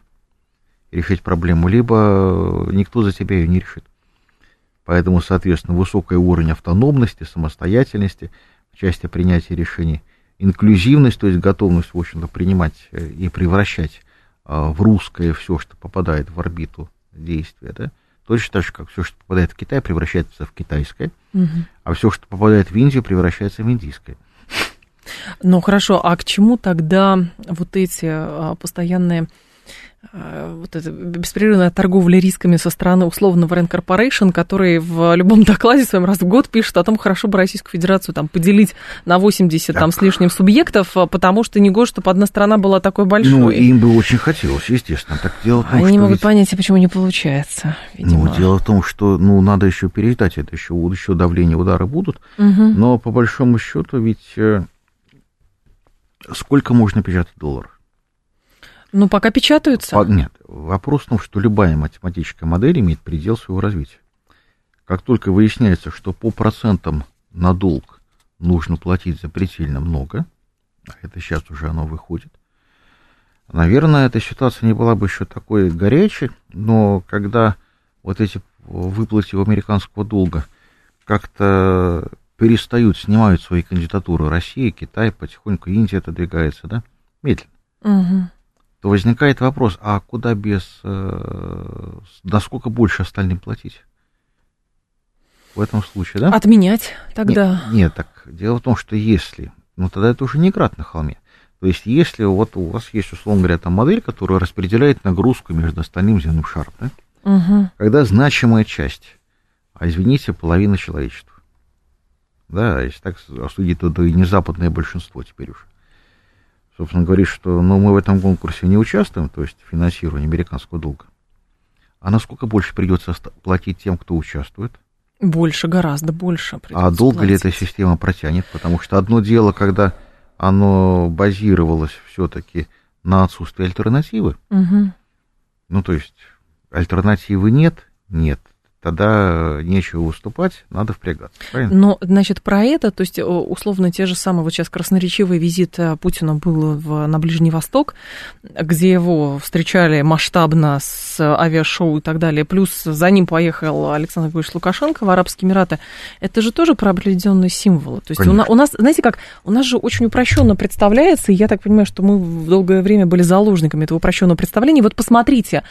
решить проблему, либо никто за тебя ее не решит. Поэтому, соответственно, высокий уровень автономности, самостоятельности в части принятия решений, инклюзивность, то есть готовность, в общем-то, принимать э, и превращать а, в русское все, что попадает в орбиту действия, да, точно так же, как все, что попадает в Китай, превращается в китайское, Мгм. а все, что попадает в Индию, превращается в индийское. Ну хорошо, а к чему тогда вот эти а, постоянные вот эта беспрерывная торговля рисками со стороны условного Rand Corporation, который в любом докладе своем раз в год пишет о том, хорошо бы Российскую Федерацию там поделить на 80 там, с лишним субъектов, а, потому что не год, чтобы одна страна была такой большой. Ну, им бы очень хотелось, естественно. Так том, Они что не могут ведь- понять, а почему не получается, видимо. Ну, дело в том, что, ну, надо еще переждать это, еще, еще давление, удары будут, Мгм. но по большому счету ведь э, сколько можно печатать долларов? Ну, пока печатаются. По- Нет, вопрос в том, что любая математическая модель имеет предел своего развития. как только выясняется, что по процентам на долг нужно платить запредельно много, а это сейчас уже оно выходит, наверное, эта ситуация не была бы еще такой горячей, но когда вот эти выплаты американского долга как-то перестают, снимают свои кандидатуры Россия, Китай, потихоньку Индия отодвигается, да, медленно, Угу. То возникает вопрос, а куда без, э, насколько больше остальным платить? В этом случае, да? Отменять тогда. Нет, нет, так дело в том, что если, ну тогда это уже не град на холме. То есть, если вот у вас есть, условно говоря, там модель, которая распределяет нагрузку между остальным земным шаром, да? Угу. когда значимая часть, а извините, половина человечества. Да, если так осудить, то да и не западное большинство теперь уже. Собственно, говорит, что ну, мы в этом конкурсе не участвуем, то есть финансирование американского долга. А насколько больше придется платить тем, кто участвует? Больше, гораздо больше. А долго ли эта платить. система протянет? Потому что одно дело, когда оно базировалось все-таки на отсутствии альтернативы. Мгм. Ну, то есть альтернативы нет, нет. Тогда нечего выступать, надо впрягаться. Правильно? Но, значит, про это, то есть, э, условно, те же самые, вот сейчас красноречивый визит э, Путина был в, на Ближний Восток, где его встречали масштабно с авиашоу и так далее, плюс за ним поехал Александр Григорьевич Лукашенко в Арабские Эмираты. Это же тоже про определенные символы. То есть у, Конечно. у нас, знаете как, у нас же очень упрощенно представляется, и я так понимаю, что мы в долгое время были заложниками этого упрощенного представления. Вот посмотрите,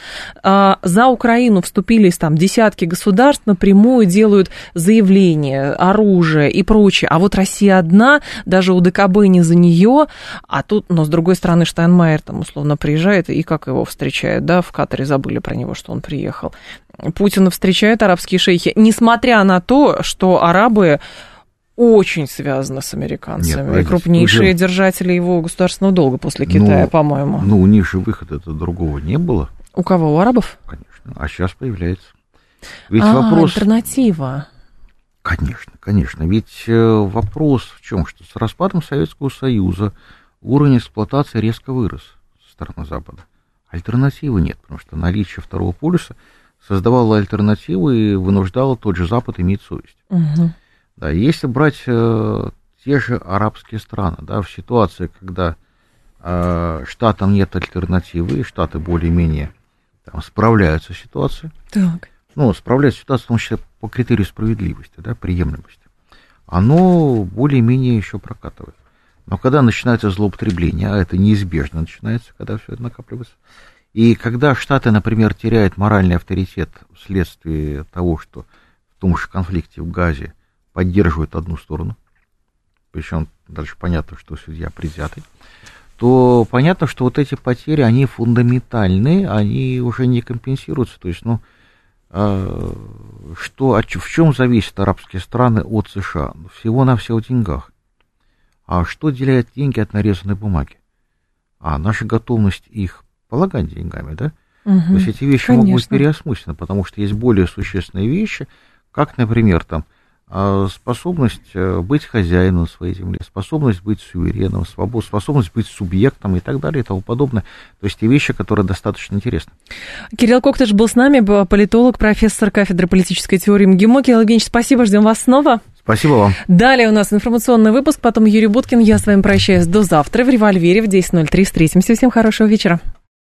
а, за Украину вступились там десятки государств, напрямую делают заявления, оружие и прочее. А вот Россия одна, даже у ДКБ не за нее, а тут, но с другой стороны, Штайнмайер там условно приезжает, и как его встречают, да, в Катаре забыли про него, что он приехал. Путина встречают арабские шейхи, несмотря на то, что арабы очень связаны с американцами. Нет, и крупнейшие уже- держатели его государственного долга после Китая, Ну, по-моему. Ну, у них же выхода-то другого не было, У кого? У арабов? конечно. А сейчас появляется. Ведь а, вопрос... альтернатива. Конечно, конечно. Ведь э, вопрос в чем? Что с распадом Советского Союза уровень эксплуатации резко вырос со стороны Запада. Альтернативы нет, потому что наличие второго полюса создавало альтернативы и вынуждало тот же Запад иметь совесть. Мгм. Да, если брать э, те же арабские страны, да, в ситуации, когда э, штатам нет альтернативы, и штаты более-менее там, справляются с ситуацией, Так. Ну, справляются с ситуацией, в том числе по критерию справедливости, да, приемлемости, оно более-менее еще прокатывает. Но когда начинается злоупотребление, а это неизбежно начинается, когда все это накапливается, и когда Штаты, например, теряют моральный авторитет вследствие того, что в том же конфликте в Газе поддерживают одну сторону, причем дальше понятно, что судья предвзятый, то понятно, что вот эти потери, они фундаментальны, они уже не компенсируются. То есть, ну, что, о чё- в чем зависят арабские страны от США? Всего-навсего в деньгах. А что отделяет деньги от нарезанной бумаги? А наша готовность их полагать деньгами, да? Мгм. То есть эти вещи могут быть Конечно. переосмыслены, потому что есть более существенные вещи, как, например, там, а, способность э, быть хозяином своей земли, способность быть суверенным, свобод- способность быть субъектом и так далее и тому подобное. То есть те вещи, которые достаточно интересны. Кирилл Коктыш был с нами, б- политолог, профессор кафедры политической теории МГИМО. Кирилл Евгеньевич, спасибо, ждем вас снова. Спасибо вам. Далее у нас информационный выпуск, потом Юрий Буткин. Я с вами прощаюсь до завтра в «Револьвере» в 10.03. Встретимся. Всем хорошего вечера.